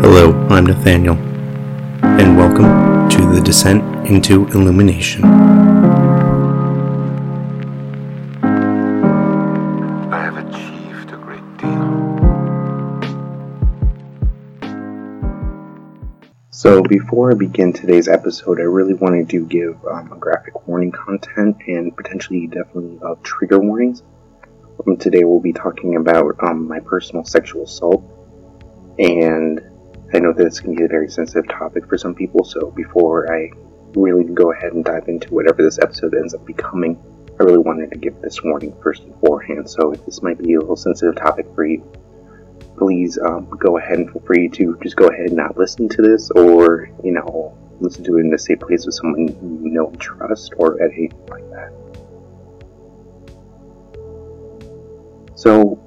Hello, I'm Nathaniel, and welcome to the Descent into Illumination. I have achieved a great deal. So, before I begin today's episode, I really wanted to give um, a graphic warning content and potentially definitely uh, trigger warnings. Um, today, we'll be talking about um, my personal sexual assault, and I know it's going be a very sensitive topic for some people, so before I really go ahead and dive into whatever this episode ends up becoming, I really wanted to give this warning first and beforehand. So if this might be a little sensitive topic for you, please um, go ahead and feel free to just go ahead and not listen to this, or you know, listen to it in a safe place with someone you know and trust, or anything like that. So,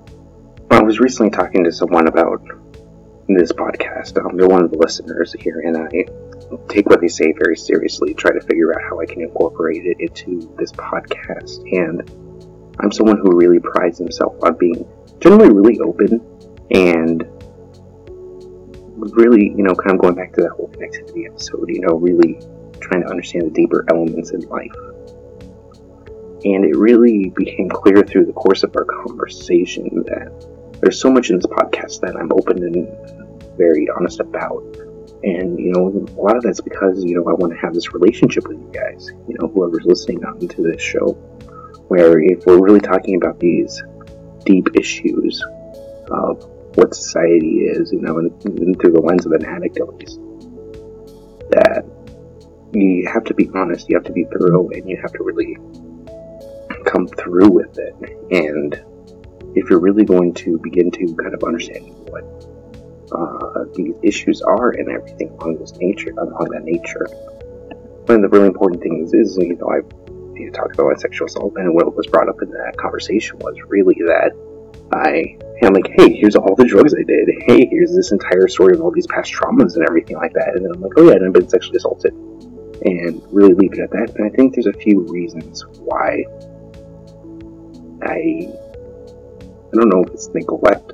I was recently talking to someone about this podcast. Um, they're one of the listeners here, and I take what they say very seriously. Try to figure out how I can incorporate it into this podcast. And I'm someone who really prides himself on being generally really open and really, you know, kind of going back to that whole connectivity episode. You know, really trying to understand the deeper elements in life. And it really became clear through the course of our conversation that there's so much in this podcast that I'm open and very honest about. And, you know, a lot of that's because, you know, I want to have this relationship with you guys, you know, whoever's listening on to this show, where if we're really talking about these deep issues of what society is, you know, and, and through the lens of an addict at least, that you have to be honest, you have to be thorough, and you have to really come through with it. And if you're really going to begin to kind of understand what uh, these issues are and everything along this nature, along that nature, one of the really important things is, you know, I you talked about my sexual assault, and what was brought up in that conversation was really that I am like, hey, here's all the drugs I did. Hey, here's this entire story of all these past traumas and everything like that. And then I'm like, oh yeah, and I've been sexually assaulted. And really leave it at that. And I think there's a few reasons why I I don't know if it's neglect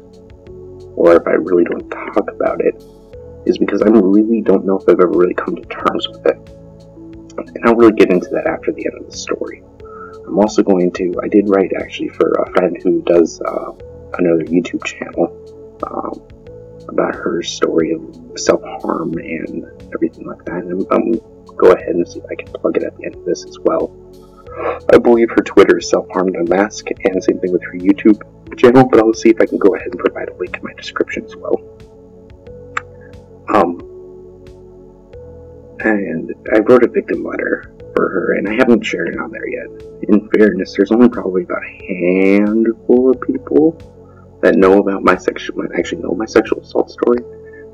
or if I really don't talk about it, is because I really don't know if I've ever really come to terms with it. And I'll really get into that after the end of the story. I'm also going to, I did write actually for a friend who does uh, another YouTube channel um, about her story of self harm and everything like that. And I'm, I'm go ahead and see if I can plug it at the end of this as well. I believe her Twitter is self harm harmed unmask, and same thing with her YouTube channel, but I'll see if I can go ahead and provide a link in my description as well. Um, and I wrote a victim letter for her, and I haven't shared it on there yet. In fairness, there's only probably about a handful of people that know about my sexual, actually know my sexual assault story.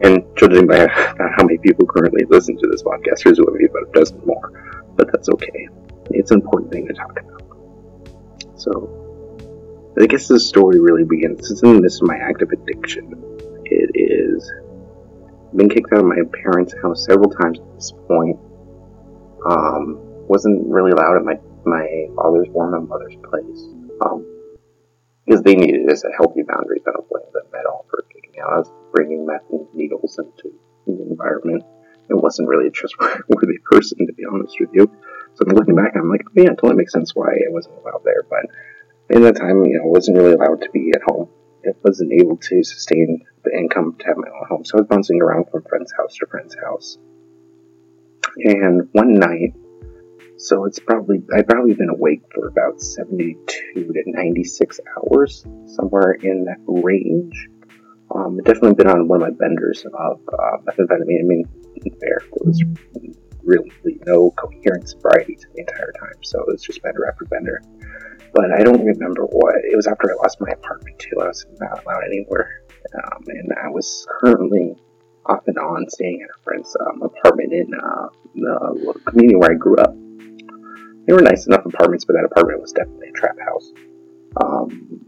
And judging by how many people currently listen to this podcast, there's maybe about a dozen more. But that's okay. It's an important thing to talk about. So, I guess the story really begins. It's in the midst of my active addiction. It is been kicked out of my parents' house several times at this point. Um, wasn't really allowed at my my father's or my mother's place. Um, because they needed as a healthy boundaries. I don't blame them at all for kicking out. I was bringing meth and needles into the environment. It wasn't really a trustworthy person, to be honest with you. So looking back, I'm like, oh, yeah, it totally makes sense why I wasn't allowed there. But in that time, you know, wasn't really allowed to be at home. It wasn't able to sustain the income to have my own home. So I was bouncing around from friend's house to friend's house. And one night, so it's probably, I've probably been awake for about 72 to 96 hours, somewhere in that range. Um, I've definitely been on one of my benders of uh, methamphetamine. I mean, there, there was really no coherent sobriety to the entire time, so it was just bender after bender. But I don't remember what. It was after I lost my apartment, too. I was not allowed anywhere. Um, and I was currently off and on staying at a friend's um, apartment in uh, the community where I grew up. They were nice enough apartments, but that apartment was definitely a trap house. Um,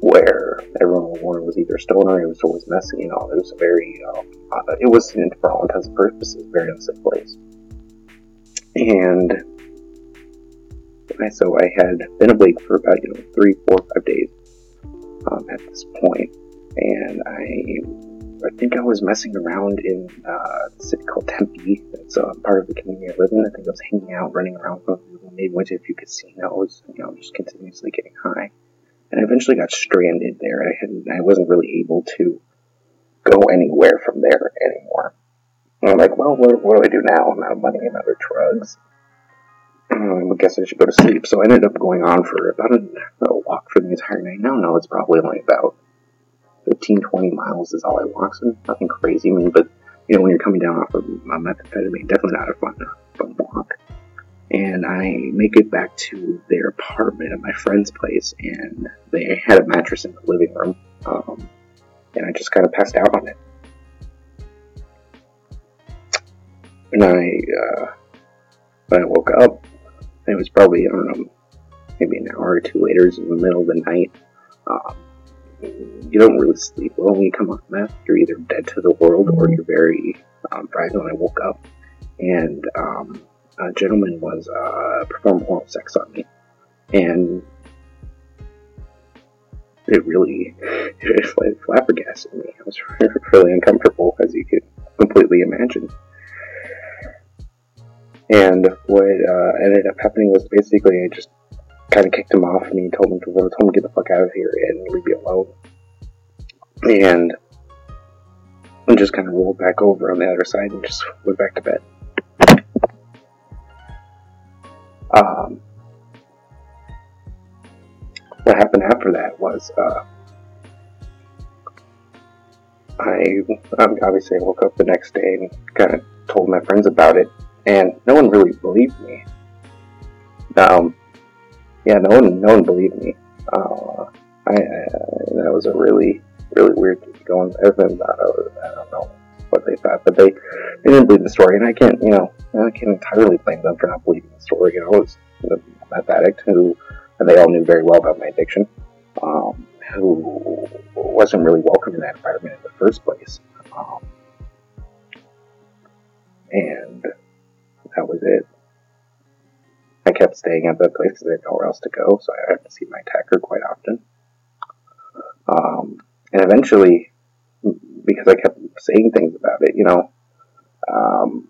where everyone was either stoner, it was always messy, you know, it was a very, um, uh, it was, for all intents and purposes, very unsafe place. And so I had been awake for about, you know, three, four, five days um, at this point, and I I think I was messing around in uh, a city called Tempe. It's uh, part of the community I live in. I think I was hanging out, running around, maybe went to a few casinos, you know, just continuously getting high. And I eventually got stranded there. I hadn't, I wasn't really able to go anywhere from there anymore. And I'm like, well, what, what do I do now? I'm out of money, I'm out of drugs. Um, I guess I should go to sleep. So I ended up going on for about a, a walk for the entire night. Now, no, it's probably only about 15, 20 miles is all I walked. so nothing crazy. I mean, but you know, when you're coming down off of my methamphetamine, definitely not a fun, fun walk. And I make it back to their apartment at my friend's place, and they had a mattress in the living room, um, and I just kind of passed out on it. And I, uh, when I woke up, it was probably, I don't know, maybe an hour or two later, in the middle of the night. Um, you don't really sleep well when you come off meth. You're either dead to the world or you're very um, fragile. I woke up and um, a gentleman was uh, performing oral sex on me, and it really it just like flabbergasted me. I was really uncomfortable, as you could completely imagine. And what uh, ended up happening was basically I just kind of kicked him off and he told him to told him get the fuck out of here and leave me alone. And I just kind of rolled back over on the other side and just went back to bed. Um, what happened after that was uh, I obviously I woke up the next day and kind of told my friends about it, and no one really believed me. Um, yeah, no one, no one believed me. Uh, I, that was a really, really weird going. Other than that, I, I don't know what they thought, but they, they didn't believe the story, and I can't, you know, I can't entirely blame them for not believing the story. You know, I was a meth addict who, and they all knew very well about my addiction, um, who wasn't really welcome in that environment in the first place. Um, and that was it. I kept staying at that place because I had nowhere else to go, so I had to see my attacker quite often. Um, and eventually, because I kept saying things about it, you know, um,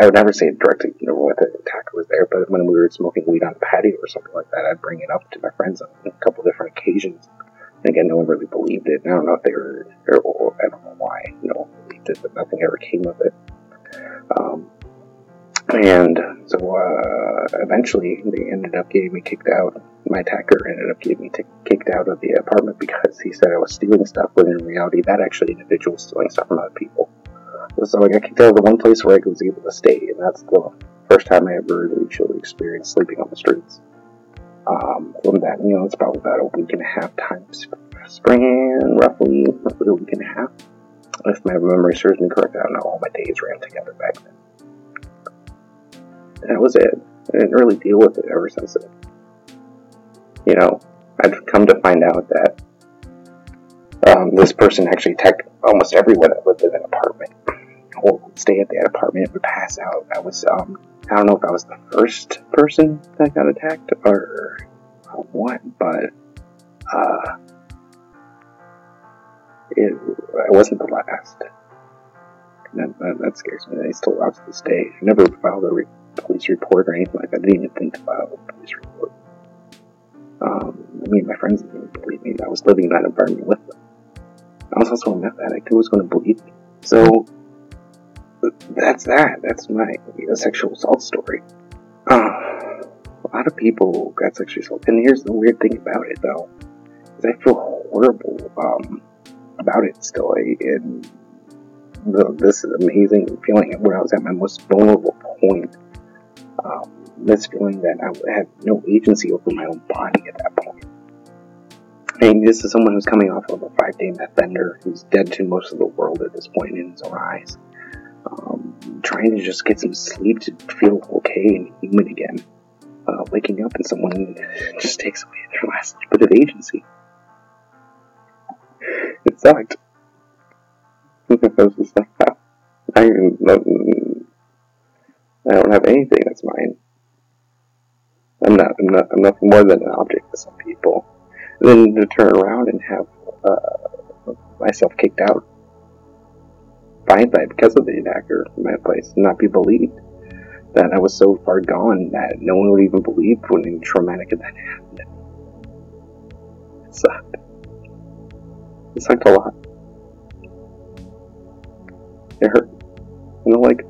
I would never say it directly, you know, the attacker was there, but when we were smoking weed on the patio or something like that, I'd bring it up to my friends on a couple different occasions. And again, no one really believed it. And I don't know if they were, or, I don't know why no one believed it, but nothing ever came of it. Um, and so uh, eventually, they ended up getting me kicked out. My attacker ended up getting me t- kicked out of the apartment because he said I was stealing stuff, when in reality, that actually individual was stealing stuff from other people. So I got kicked out of the one place where I was able to stay, and that's the first time I ever really experienced sleeping on the streets. Um, from that, you know, it's probably about a week and a half time span, roughly, roughly a week and a half. If my memory serves me correct, I don't know, all my days ran together back then that was it. I didn't really deal with it ever since then. You know, I've come to find out that um, this person actually attacked almost everyone that lived in an apartment or would stay at that apartment and would pass out. I was, um, I don't know if I was the first person that got attacked or what, but uh, it, I wasn't the last. That, that, that, scares me. They still watch this day. I never filed a re- police report or anything like that. I didn't even think to file a police report. Um, I mean, my friends didn't believe me. I was living in that environment with them. I was also a meth addict. Who was going to believe me? So, that's that. That's my you know, sexual assault story. Uh, a lot of people got sexually assaulted. And here's the weird thing about it, though. Is I feel horrible um, about it still. And the, this amazing feeling where I was at my most vulnerable point um, this feeling that I had no agency over my own body at that point. I mean, this is someone who's coming off of a five day meth bender who's dead to most of the world at this point in his own eyes. Um, trying to just get some sleep to feel okay and human again. Uh, waking up and someone just takes away their last bit of agency. It sucked. I was just like, I, I don't have anything that's mine. I'm not, I'm not, I'm nothing more than an object to some people. And then to turn around and have uh, myself kicked out blindsided because of the attacker in my place and not be believed. That I was so far gone that no one would even believe when a traumatic event happened. It sucked. It sucked a lot. It hurt. You know, like,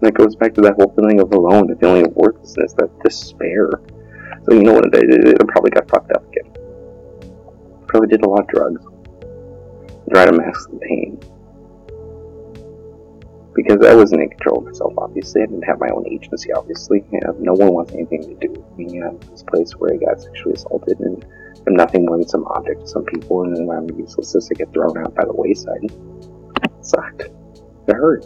that goes back to that whole feeling of alone, the feeling of worthlessness, that despair. So you know what it? It probably got fucked up again. Probably did a lot of drugs. Try to mask the pain. Because I wasn't in control of myself, obviously. I didn't have my own agency, obviously. And no one wants anything to do with me. I'm this place where I got sexually assaulted and I'm nothing more than some object to some people, and then I'm useless, to get thrown out by the wayside. It sucked. It hurt.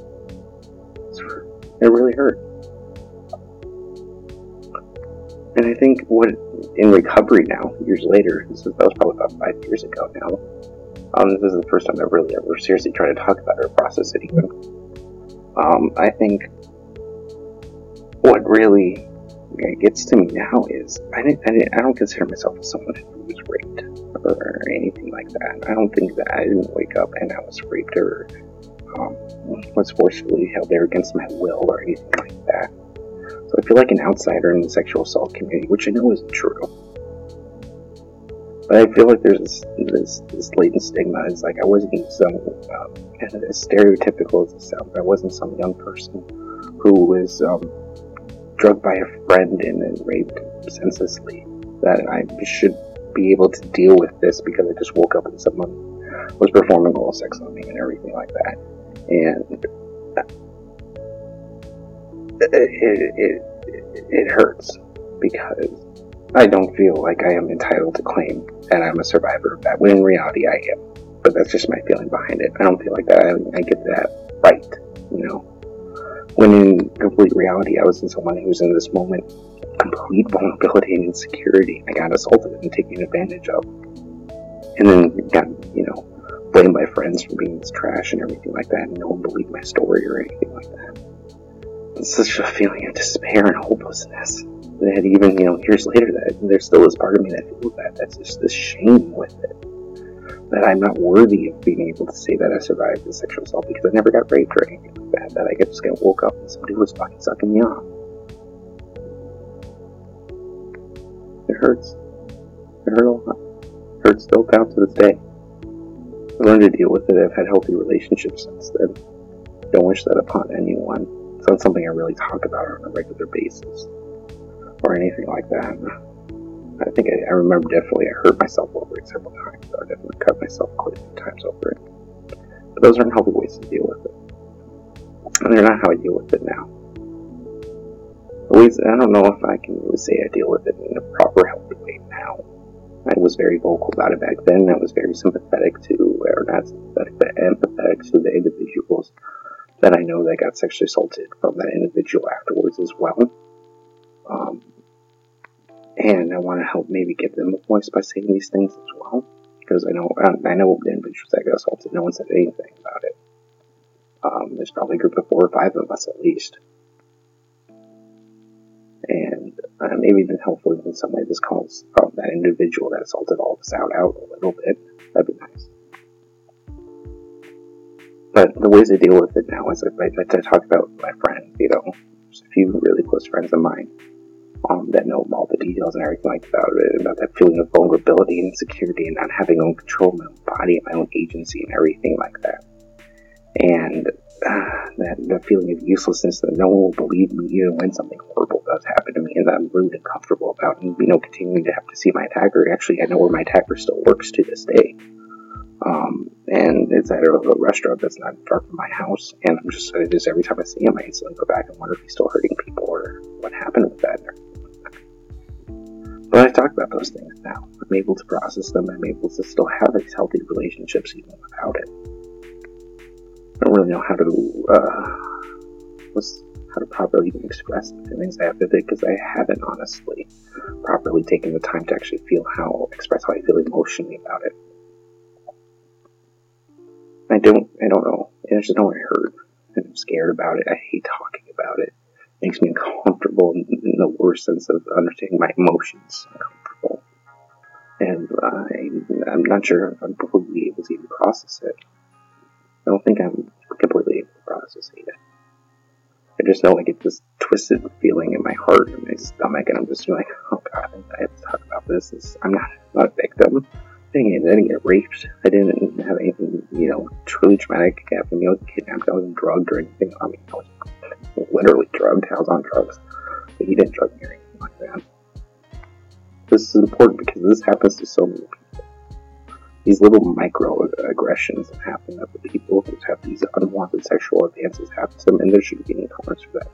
It really hurt. And I think what in recovery now, years later, this is, that was probably about five years ago now. Um, this is the first time I've really ever seriously tried to talk about it or process it even. Um, I think what really gets to me now is I, didn't, I, didn't, I don't consider myself someone who was raped or anything like that. I don't think that I didn't wake up and I was raped or um, was forcefully held there against my will or anything like that. So I feel like an outsider in the sexual assault community, which I know isn't true. But I feel like there's this, this, this latent stigma. It's like I wasn't some, um, as stereotypical as it sounds, I wasn't some young person who was um, drugged by a friend and then raped senselessly. That I should be able to deal with this because I just woke up and someone was performing oral sex on me and everything like that. And uh, it, it, it hurts because I don't feel like I am entitled to claim that I'm a survivor of that, when in reality I am. But that's just my feeling behind it. I don't feel like that I, I get that right, you know. When in complete reality, I was in someone who was in this moment, complete vulnerability and insecurity. I got assaulted and taken advantage of. And then got, friends being this trash and everything like that, and no one believed my story or anything like that. It's such a feeling of despair and hopelessness that even, you know, years later, that there's still this part of me that feels that. That's just this shame with it. That I'm not worthy of being able to say that I survived the sexual assault because I never got raped or anything like that. That I get just got woke up and somebody was fucking sucking me off. It hurts. It hurt a lot. It hurts still down to this day. Learned to deal with it. I've had healthy relationships since then. Don't wish that upon anyone. It's not something I really talk about on a regular basis or anything like that. I think I, I remember definitely I hurt myself over it several times. I definitely cut myself quite a few times over it. But those aren't healthy ways to deal with it. And they're not how I deal with it now. At least I don't know if I can really say I deal with it in a proper healthy way now. I was very vocal about it back then. I was very sympathetic to, or not sympathetic, but empathetic to the individuals that I know that got sexually assaulted from that individual afterwards as well. Um, and I want to help maybe give them a voice by saying these things as well. Because I know I know the individuals that got assaulted, no one said anything about it. Um, there's probably a group of four or five of us at least. And uh, maybe even hopefully in some way this calls um, that individual that assaulted all of us out out a little bit. That'd be nice. But the ways I deal with it now is I, I, I talk about my friends, you know, a few really close friends of mine um, that know all the details and everything like about it, about that feeling of vulnerability and insecurity and not having own control my own body and my own agency and everything like that. And that, that feeling of uselessness that no one will believe me even when something horrible does happen to me and that I'm really uncomfortable about and, you know, continuing to have to see my attacker. Actually, I know where my attacker still works to this day. Um, and it's at a, a, restaurant that's not far from my house. And I'm just, I just every time I see him, I instantly go back and wonder if he's still hurting people or what happened with that. But I talk about those things now. I'm able to process them. I'm able to still have these healthy relationships even without it. I don't really know how to, uh, how to properly even express the feelings I have with it because I haven't honestly properly taken the time to actually feel how, express how I feel emotionally about it. I don't, I don't know. I just know I hurt and I'm scared about it. I hate talking about it makes me uncomfortable in, in the worst sense of understanding my emotions. Uncomfortable. And I, I'm not sure I'm probably able to even process it. I don't think I'm completely hate it. I just know I get this twisted feeling in my heart and my stomach, and I'm just like, oh god, I have to talk about this. It's, I'm not, not a victim. I didn't, I didn't get raped. I didn't have anything, you know, truly traumatic happen. I was kidnapped. I wasn't drugged or anything. I mean, I was literally drugged. I was on drugs. But he didn't drug me or anything like that. This is important because this happens to so many people. These little microaggressions that happen that the people who have these unwanted sexual advances happen to them, and there shouldn't be any tolerance for that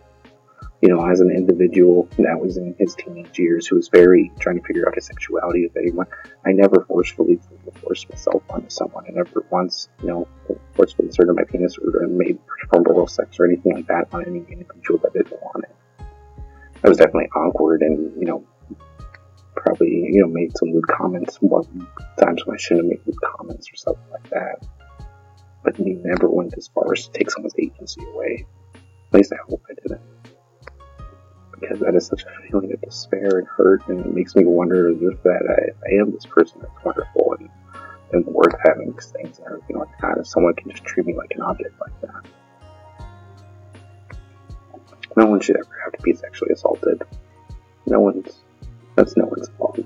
you know, as an individual that was in his teenage years who was very trying to figure out his sexuality with anyone, I never forcefully forced myself onto someone. I never once, you know, forcefully inserted my penis or made performed oral sex or anything like that on any individual that didn't want it. I was definitely awkward and, you know, probably, you know, made some lewd comments one times when I shouldn't have made lewd comments or something like that. But you never went as far as to take someone's agency away. At least I hope I didn't because that is such a feeling of despair and hurt, and it makes me wonder if that I, I am this person that's wonderful and, and worth having things and everything like that. If someone can just treat me like an object like that, no one should ever have to be sexually assaulted. No one's that's no one's fault.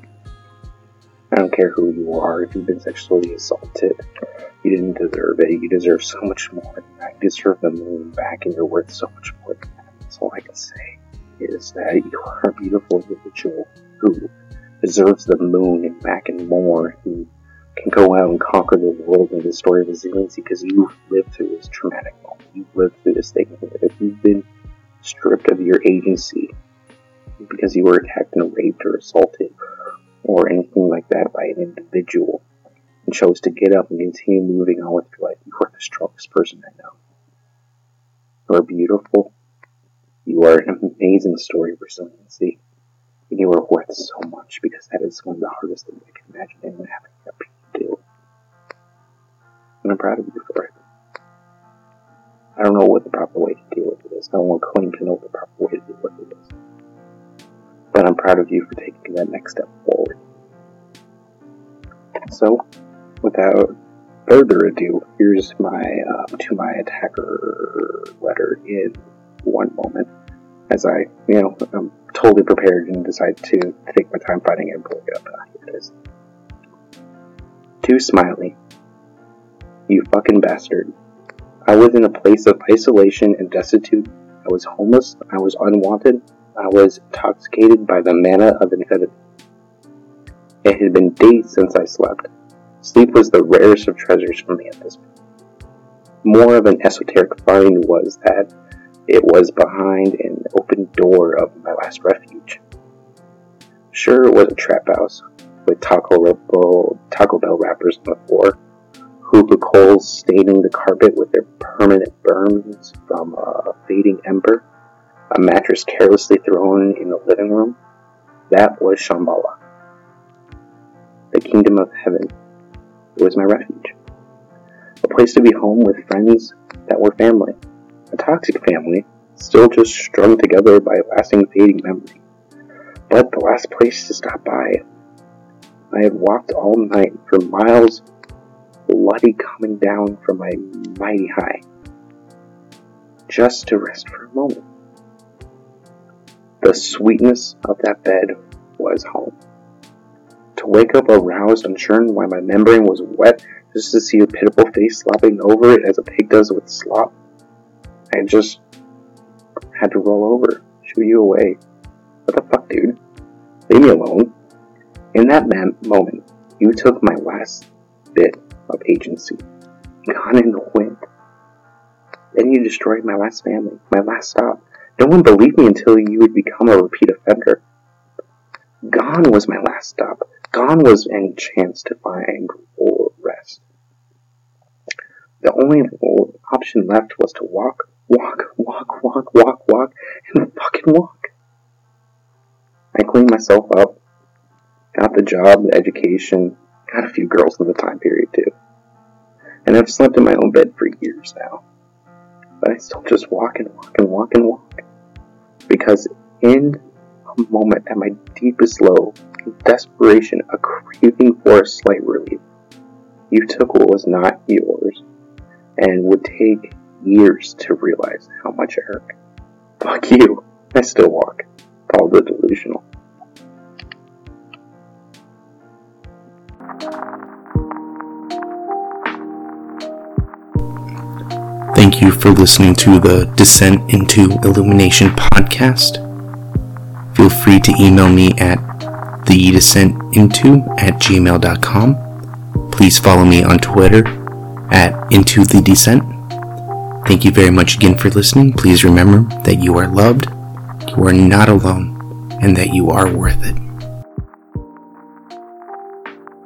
I don't care who you are. If you've been sexually assaulted, you didn't deserve it. You deserve so much more than that. You deserve the moon back, and you're worth so much more than that. That's all I can say is that you are a beautiful individual who deserves the moon and back and more, who can go out and conquer the world in the story of resiliency because you've lived through this traumatic moment. You've lived through this thing. If you've been stripped of your agency because you were attacked and raped or assaulted or anything like that by an individual and chose to get up and continue moving on with your life, you are the strongest person I know. You are beautiful. You are an amazing story of resiliency, and you are worth so much because that is one of the hardest things I can imagine anyone having to do. And I'm proud of you for it. I don't know what the proper way to deal with it is. I don't want to claim to know the proper way to deal with it is. But I'm proud of you for taking that next step forward. So, without further ado, here's my um, to my attacker letter in one moment as I, you know, I'm totally prepared and decide to take my time it and pull it up. Ah, here it is. Too smiley. You fucking bastard. I was in a place of isolation and destitute. I was homeless. I was unwanted. I was intoxicated by the manna of infinity. It had been days since I slept. Sleep was the rarest of treasures for me at this point. More of an esoteric find was that it was behind an open door of my last refuge. Sure, it was a trap house with Taco Bell, Taco Bell wrappers on the floor, hookah coals staining the carpet with their permanent burns from a fading ember, a mattress carelessly thrown in the living room. That was Shambhala, the kingdom of heaven. Was my refuge, a place to be home with friends that were family a toxic family, still just strung together by a lasting fading memory. But the last place to stop by. I had walked all night for miles, bloody coming down from my mighty high, just to rest for a moment. The sweetness of that bed was home. To wake up aroused, unsure why my membrane was wet, just to see a pitiful face slopping over it as a pig does with slop I just had to roll over, shoo you away. What the fuck, dude? Leave me alone. In that moment, you took my last bit of agency, gone in the wind. Then you destroyed my last family, my last stop. No one believed me until you would become a repeat offender. Gone was my last stop. Gone was any chance to find or rest. The only option left was to walk walk, walk, walk, walk, walk, and fucking walk. I cleaned myself up, got the job, the education, got a few girls in the time period too. And I've slept in my own bed for years now. But I still just walk and walk and walk and walk. Because in a moment at my deepest low, desperation, a craving for a slight relief, you took what was not yours and would take years to realize how much I hurt. Fuck you. I still walk. Call the delusional. Thank you for listening to the Descent into Illumination podcast. Feel free to email me at thedescentinto at gmail.com. Please follow me on Twitter at Into the Descent. Thank you very much again for listening. Please remember that you are loved, you are not alone, and that you are worth it.